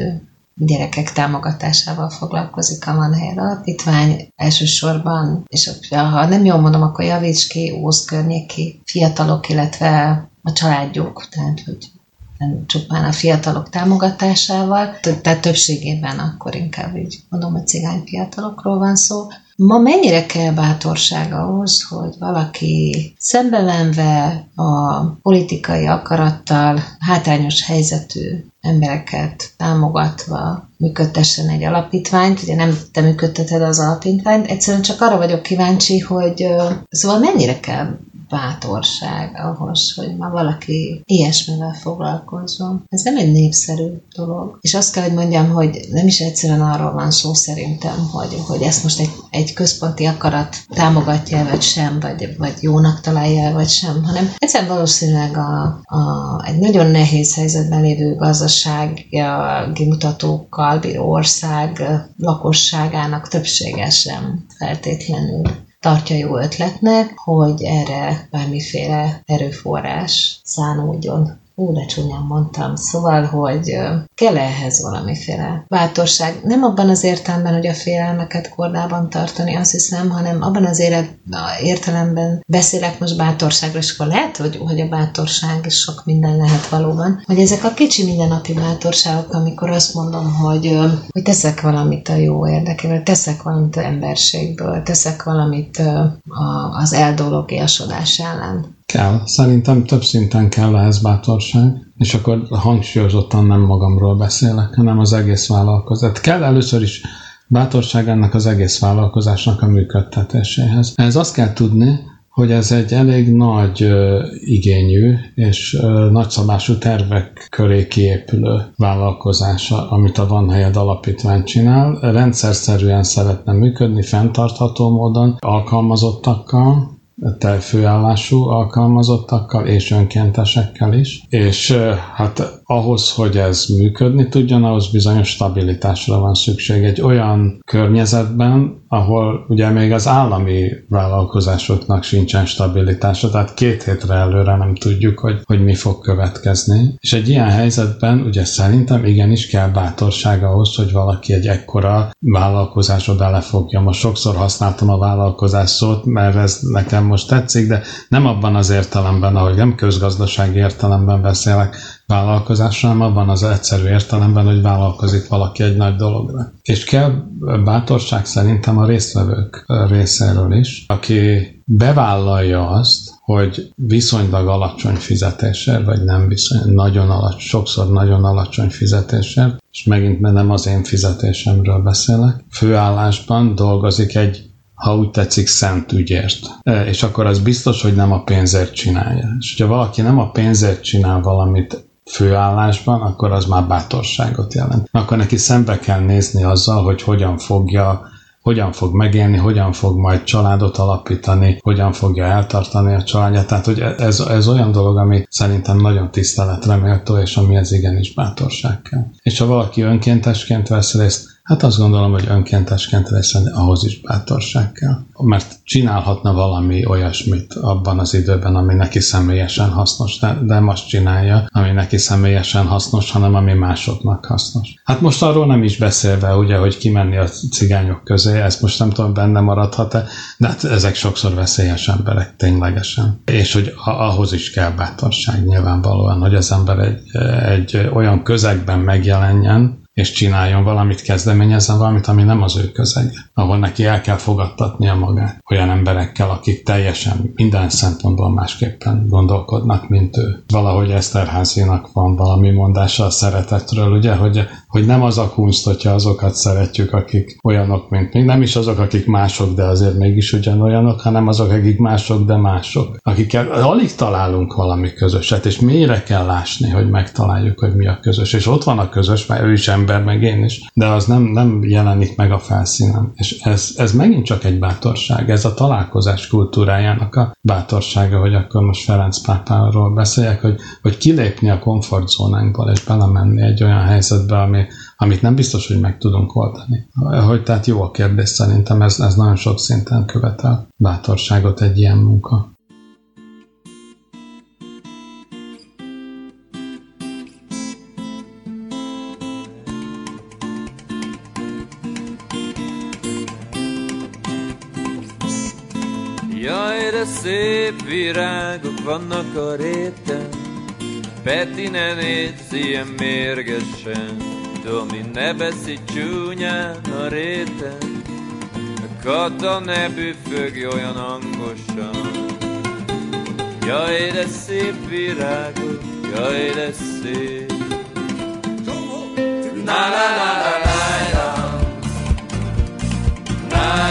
gyerekek támogatásával foglalkozik a Van Helyen Alapítvány elsősorban, és ha nem jól mondom, akkor javíts ki, Ószt környéki fiatalok, illetve a családjuk, tehát hogy nem csupán a fiatalok támogatásával, tehát többségében akkor inkább így mondom, hogy cigány fiatalokról van szó. Ma mennyire kell bátorság ahhoz, hogy valaki szembevenve a politikai akarattal hátrányos helyzetű embereket támogatva működtessen egy alapítványt, ugye nem te működteted az alapítványt, egyszerűen csak arra vagyok kíváncsi, hogy szóval mennyire kell bátorság ahhoz, hogy ma valaki ilyesmivel foglalkozzon. Ez nem egy népszerű dolog. És azt kell, hogy mondjam, hogy nem is egyszerűen arról van szó szerintem, hogy, hogy ezt most egy, egy központi akarat támogatja vagy sem, vagy, vagy jónak találja vagy sem, hanem egyszerűen valószínűleg a, a, egy nagyon nehéz helyzetben lévő gazdasági mutatókkal bíró ország lakosságának többsége sem feltétlenül tartja jó ötletnek, hogy erre bármiféle erőforrás szánódjon. Ú, de csúnyán mondtam. Szóval, hogy kell ehhez valamiféle bátorság. Nem abban az értelemben, hogy a félelmeket kordában tartani, azt hiszem, hanem abban az a értelemben beszélek most bátorságról, és akkor lehet, hogy, hogy a bátorság is sok minden lehet valóban, hogy ezek a kicsi mindennapi bátorságok, amikor azt mondom, hogy, hogy teszek valamit a jó érdekében, teszek valamit az emberségből, teszek valamit a, az eldológiasodás ellen. Kell. Szerintem több szinten kell ehhez bátorság, és akkor hangsúlyozottan nem magamról beszélek, hanem az egész vállalkozat. Kell először is bátorság ennek az egész vállalkozásnak a működtetéséhez. Ez azt kell tudni, hogy ez egy elég nagy ö, igényű és ö, nagyszabású tervek köré kiépülő vállalkozás, amit a Van Helyed Alapítvány csinál. Rendszerszerűen szeretne működni, fenntartható módon, alkalmazottakkal, te főállású alkalmazottakkal és önkéntesekkel is, és ö, hát ahhoz, hogy ez működni tudjon, ahhoz bizonyos stabilitásra van szükség. Egy olyan környezetben, ahol ugye még az állami vállalkozásoknak sincsen stabilitása, tehát két hétre előre nem tudjuk, hogy, hogy mi fog következni. És egy ilyen helyzetben ugye szerintem igenis kell bátorság ahhoz, hogy valaki egy ekkora vállalkozásra belefogja. Most sokszor használtam a vállalkozás szót, mert ez nekem most tetszik, de nem abban az értelemben, ahogy nem közgazdasági értelemben beszélek, vállalkozásra, hanem abban az egyszerű értelemben, hogy vállalkozik valaki egy nagy dologra. És kell bátorság szerintem a résztvevők részéről is, aki bevállalja azt, hogy viszonylag alacsony fizetésért, vagy nem viszonylag, nagyon alacsony, sokszor nagyon alacsony fizetésért, és megint nem az én fizetésemről beszélek, főállásban dolgozik egy ha úgy tetszik, szent ügyért. És akkor az biztos, hogy nem a pénzért csinálja. És hogyha valaki nem a pénzért csinál valamit főállásban, akkor az már bátorságot jelent. Akkor neki szembe kell nézni azzal, hogy hogyan fogja hogyan fog megélni, hogyan fog majd családot alapítani, hogyan fogja eltartani a családját. Tehát, hogy ez, ez olyan dolog, ami szerintem nagyon tiszteletre méltó, és amihez igenis bátorság kell. És ha valaki önkéntesként vesz részt, Hát azt gondolom, hogy önkéntesként részben ahhoz is bátorság kell. Mert csinálhatna valami olyasmit abban az időben, ami neki személyesen hasznos, de, de most csinálja, ami neki személyesen hasznos, hanem ami másoknak hasznos. Hát most arról nem is beszélve, ugye, hogy kimenni a cigányok közé, ezt most nem tudom, benne maradhat-e, de hát ezek sokszor veszélyes emberek, ténylegesen. És hogy ahhoz is kell bátorság nyilvánvalóan, hogy az ember egy, egy olyan közegben megjelenjen, és csináljon valamit, kezdeményezzen valamit, ami nem az ő közege, ahol neki el kell fogadtatnia magát olyan emberekkel, akik teljesen minden szempontból másképpen gondolkodnak, mint ő. Valahogy Eszterházinak van valami mondása a szeretetről, ugye, hogy, hogy nem az a kunst, hogyha azokat szeretjük, akik olyanok, mint mi, nem is azok, akik mások, de azért mégis ugyanolyanok, hanem azok, akik mások, de mások. Akikkel alig találunk valami közöset, és mélyre kell lásni, hogy megtaláljuk, hogy mi a közös. És ott van a közös, mert ő is ember, meg én is, de az nem, nem jelenik meg a felszínen. És ez, ez megint csak egy bátorság, ez a találkozás kultúrájának a bátorsága, hogy akkor most Ferenc pápáról beszéljek, hogy, hogy kilépni a komfortzónánkból és belemenni egy olyan helyzetbe, ami amit nem biztos, hogy meg tudunk oldani. Hogy tehát jó a kérdés, szerintem ez, ez nagyon sok szinten követel bátorságot egy ilyen munka. Jaj, de szép virágok vannak a réten, Peti ne nézz ilyen mérgesen, Tomi ne beszélj csúnyán a réten, Kata ne büfögj olyan hangosan. Jaj, de szép virágok, jaj, de szép. Na la la la la la, la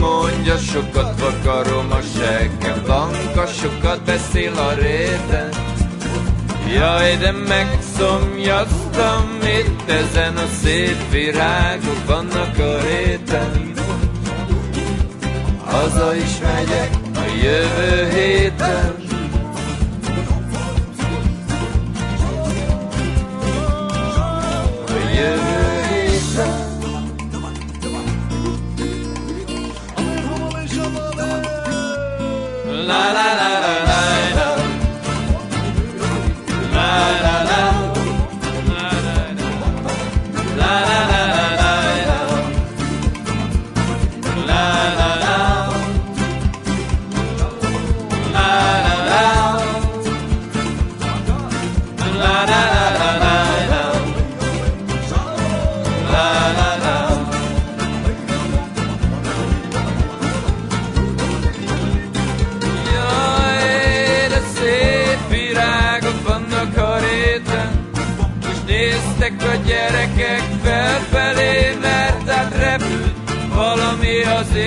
mondja, sokat vakarom a seggem, Vanka sokat beszél a réten. Jaj, de megszomjaztam itt ezen a szép virágok vannak a réten. Haza is megyek a jövő héten. A jövő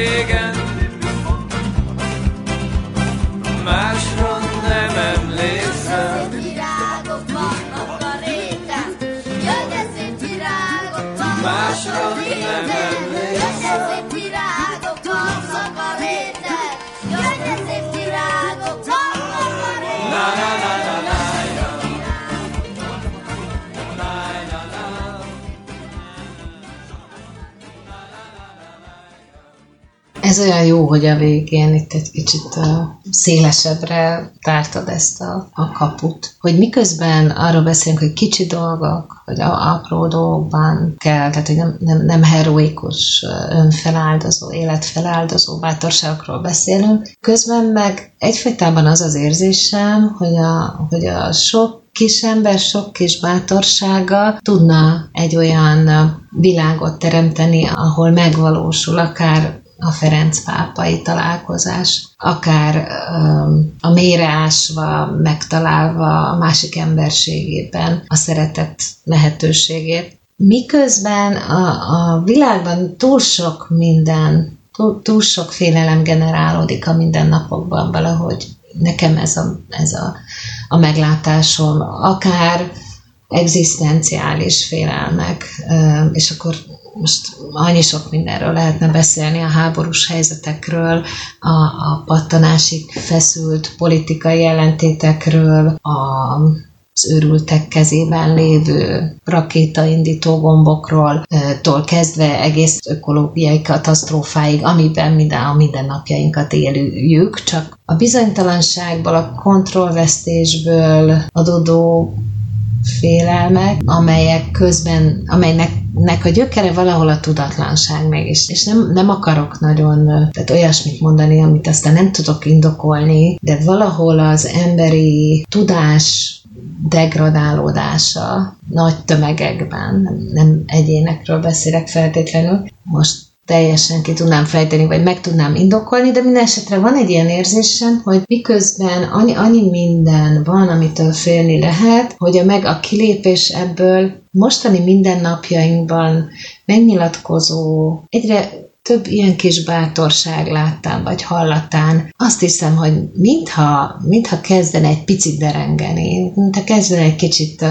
valami az Ez olyan jó, hogy a végén itt egy kicsit szélesebbre tártad ezt a, a kaput. Hogy miközben arról beszélünk, hogy kicsi dolgok, vagy apró dolgokban kell, tehát hogy nem, nem, nem heroikus, önfeláldozó, életfeláldozó bátorságokról beszélünk, közben meg egyfajtában az az érzésem, hogy a, hogy a sok kis ember sok kis bátorsága tudna egy olyan világot teremteni, ahol megvalósul akár a Ferenc pápai találkozás, akár a méreásva, megtalálva a másik emberségében a szeretet lehetőségét. Miközben a, a világban túl sok minden, túl, túl sok félelem generálódik a mindennapokban valahogy. Nekem ez a, ez a, a meglátásom, akár egzisztenciális félelmek, és akkor most annyi sok mindenről lehetne beszélni, a háborús helyzetekről, a, a pattanásig feszült politikai ellentétekről, a, az őrültek kezében lévő rakétaindító gombokról, ö, tól kezdve egész ökológiai katasztrófáig, amiben minden, a mindennapjainkat éljük, csak a bizonytalanságból, a kontrollvesztésből adódó félelmek, amelyek közben, amelynek nek a gyökere valahol a tudatlanság meg is. És nem, nem akarok nagyon tehát olyasmit mondani, amit aztán nem tudok indokolni, de valahol az emberi tudás degradálódása nagy tömegekben, nem, nem egyénekről beszélek feltétlenül. Most teljesen ki tudnám fejteni, vagy meg tudnám indokolni, de minden esetre van egy ilyen érzésem, hogy miközben annyi, annyi minden van, amitől félni lehet, hogy a meg a kilépés ebből mostani mindennapjainkban megnyilatkozó, egyre több ilyen kis bátorság láttán, vagy hallatán, azt hiszem, hogy mintha, mintha kezdene egy picit derengeni, mintha kezdene egy kicsit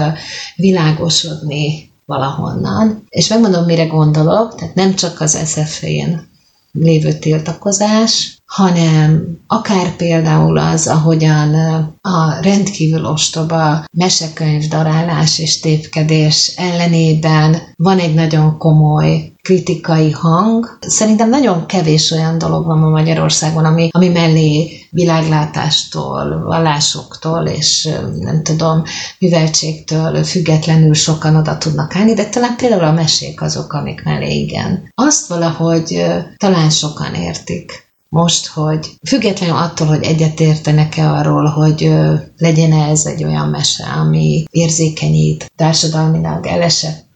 világosodni valahonnan. És megmondom, mire gondolok, tehát nem csak az SF-én lévő tiltakozás, hanem akár például az, ahogyan a rendkívül ostoba mesekönyv darálás és tépkedés ellenében van egy nagyon komoly kritikai hang. Szerintem nagyon kevés olyan dolog van ma Magyarországon, ami, ami mellé világlátástól, vallásoktól és nem tudom, műveltségtől függetlenül sokan oda tudnak állni, de talán például a mesék azok, amik mellé igen. Azt valahogy talán sokan értik most, hogy függetlenül attól, hogy egyetértenek-e arról, hogy legyen ez egy olyan mese, ami érzékenyít, társadalmilag elesett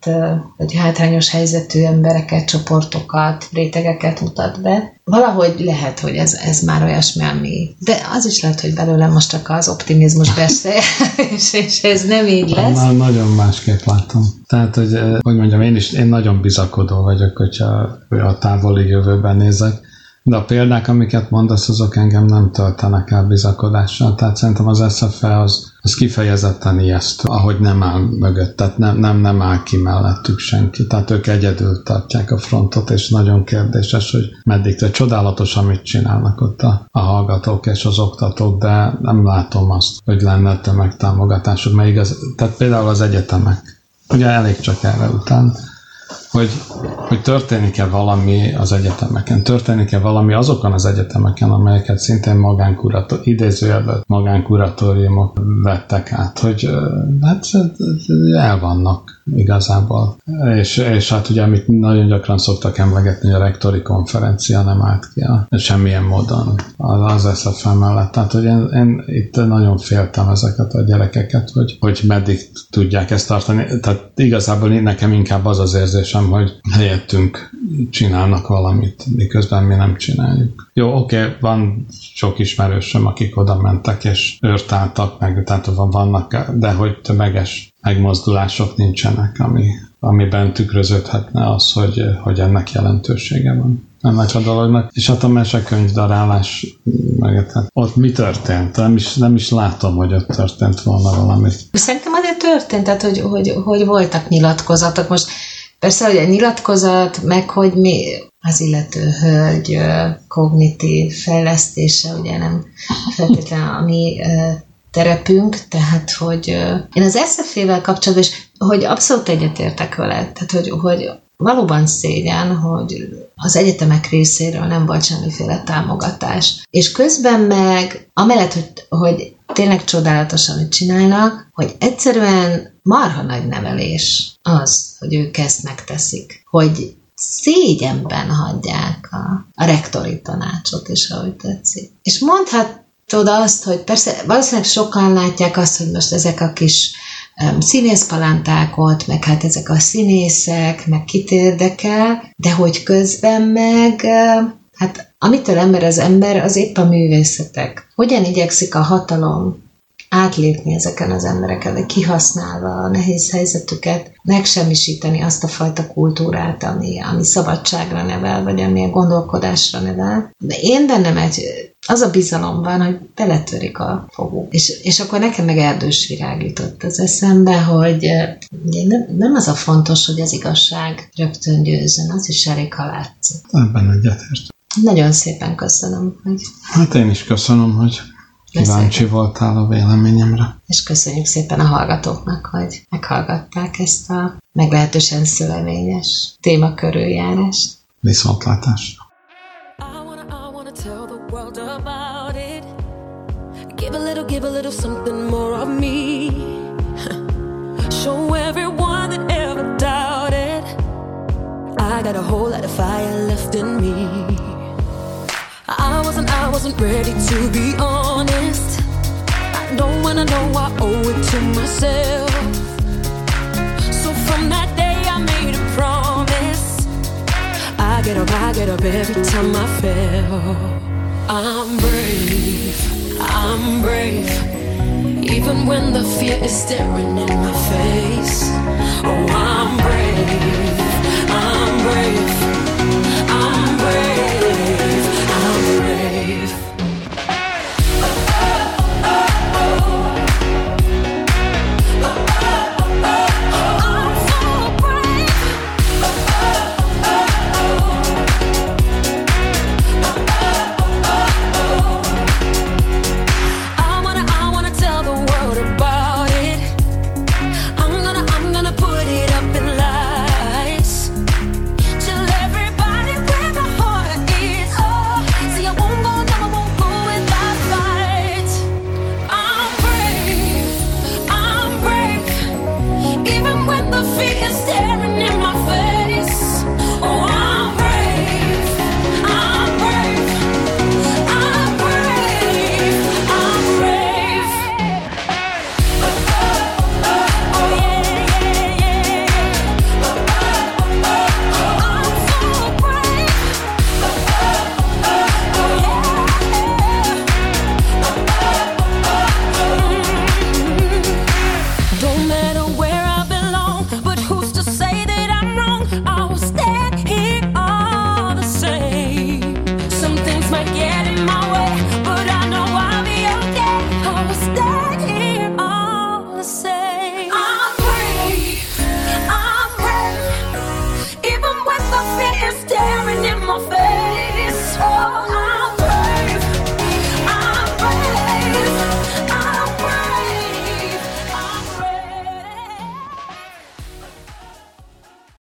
vagy hátrányos helyzetű embereket, csoportokat, rétegeket mutat be. Valahogy lehet, hogy ez, ez már olyasmi, ami... De az is lehet, hogy belőle most csak az optimizmus beszél, *laughs* és, és ez nem így lesz. Már nagyon másképp látom. Tehát, hogy, hogy mondjam, én is én nagyon bizakodó vagyok, hogyha a távoli jövőben nézek, de a példák, amiket mondasz, azok engem nem töltenek el bizakodással. Tehát szerintem az SFE az, az kifejezetten ijesztő, ahogy nem áll mögött, tehát nem, nem, nem áll ki mellettük senki. Tehát ők egyedül tartják a frontot, és nagyon kérdéses, hogy meddig. Tehát csodálatos, amit csinálnak ott a, a hallgatók és az oktatók, de nem látom azt, hogy lenne tömegtámogatásuk, mert igaz, tehát például az egyetemek. Ugye elég csak erre után hogy, hogy történik-e valami az egyetemeken, történik-e valami azokon az egyetemeken, amelyeket szintén magánkurator, idézőjelben magánkuratóriumok vettek át, hogy ö, hát el vannak igazából. És, és hát ugye, amit nagyon gyakran szoktak emlegetni, a rektori konferencia nem állt ki a, semmilyen módon az SFM mellett. Tehát, hogy én, én itt nagyon féltem ezeket a gyerekeket, hogy, hogy meddig tudják ezt tartani. Tehát igazából nekem inkább az az érzésem, hogy helyettünk csinálnak valamit, miközben mi nem csináljuk. Jó, oké, okay, van sok ismerősöm, akik oda mentek és őrtáltak meg, tehát vannak, de hogy tömeges megmozdulások nincsenek, ami, amiben tükröződhetne az, hogy, hogy ennek jelentősége van ennek a dolognak. És hát a mesekönyv darálás, meg hát ott mi történt? Nem is, nem is látom, hogy ott történt volna valami. Szerintem azért történt, tehát hogy, hogy, hogy voltak nyilatkozatok. Most persze, hogy a nyilatkozat, meg hogy mi az illető hölgy kognitív fejlesztése, ugye nem feltétlenül a mi terepünk, tehát hogy én az SZF-vel kapcsolatban is, hogy abszolút egyetértek vele, tehát hogy, hogy valóban szégyen, hogy az egyetemek részéről nem volt semmiféle támogatás. És közben meg, amellett, hogy, hogy tényleg csodálatos, amit csinálnak, hogy egyszerűen marha nagy nevelés az, hogy ők ezt megteszik. Hogy szégyenben hagyják a, a rektori tanácsot, és ahogy tetszik. És mondhatod azt, hogy persze valószínűleg sokan látják azt, hogy most ezek a kis um, színészpalántákot, meg hát ezek a színészek, meg kit érdekel, de hogy közben meg, uh, hát amitől ember az ember, az épp a művészetek. Hogyan igyekszik a hatalom átlépni ezeken az embereken, vagy kihasználva a nehéz helyzetüket, megsemmisíteni azt a fajta kultúrát, ami, ami szabadságra nevel, vagy ami a gondolkodásra nevel. De én bennem egy, az a bizalom van, hogy beletörik a foguk. És, és akkor nekem meg erdős virág jutott az eszembe, hogy eh, nem, nem az a fontos, hogy az igazság rögtön győzön, az is elég, ha látszik. Ebben egyetért. Nagyon szépen köszönöm, hogy Hát én is köszönöm, hogy kíváncsi voltál a véleményemre. és köszönjük szépen a hallgatóknak, hogy meghallgatták ezt a meglehetősen szövevényes témakörüljárást. Viszontlátásra. Give a little, give a little something more of me. *laughs* Show everyone that ever doubted. I got a whole lot of fire left in me. I wasn't, I wasn't ready to be honest. I know when I know I owe it to myself. So from that day I made a promise. I get up, I get up every time I fail. I'm brave, I'm brave. Even when the fear is staring in my face. Oh,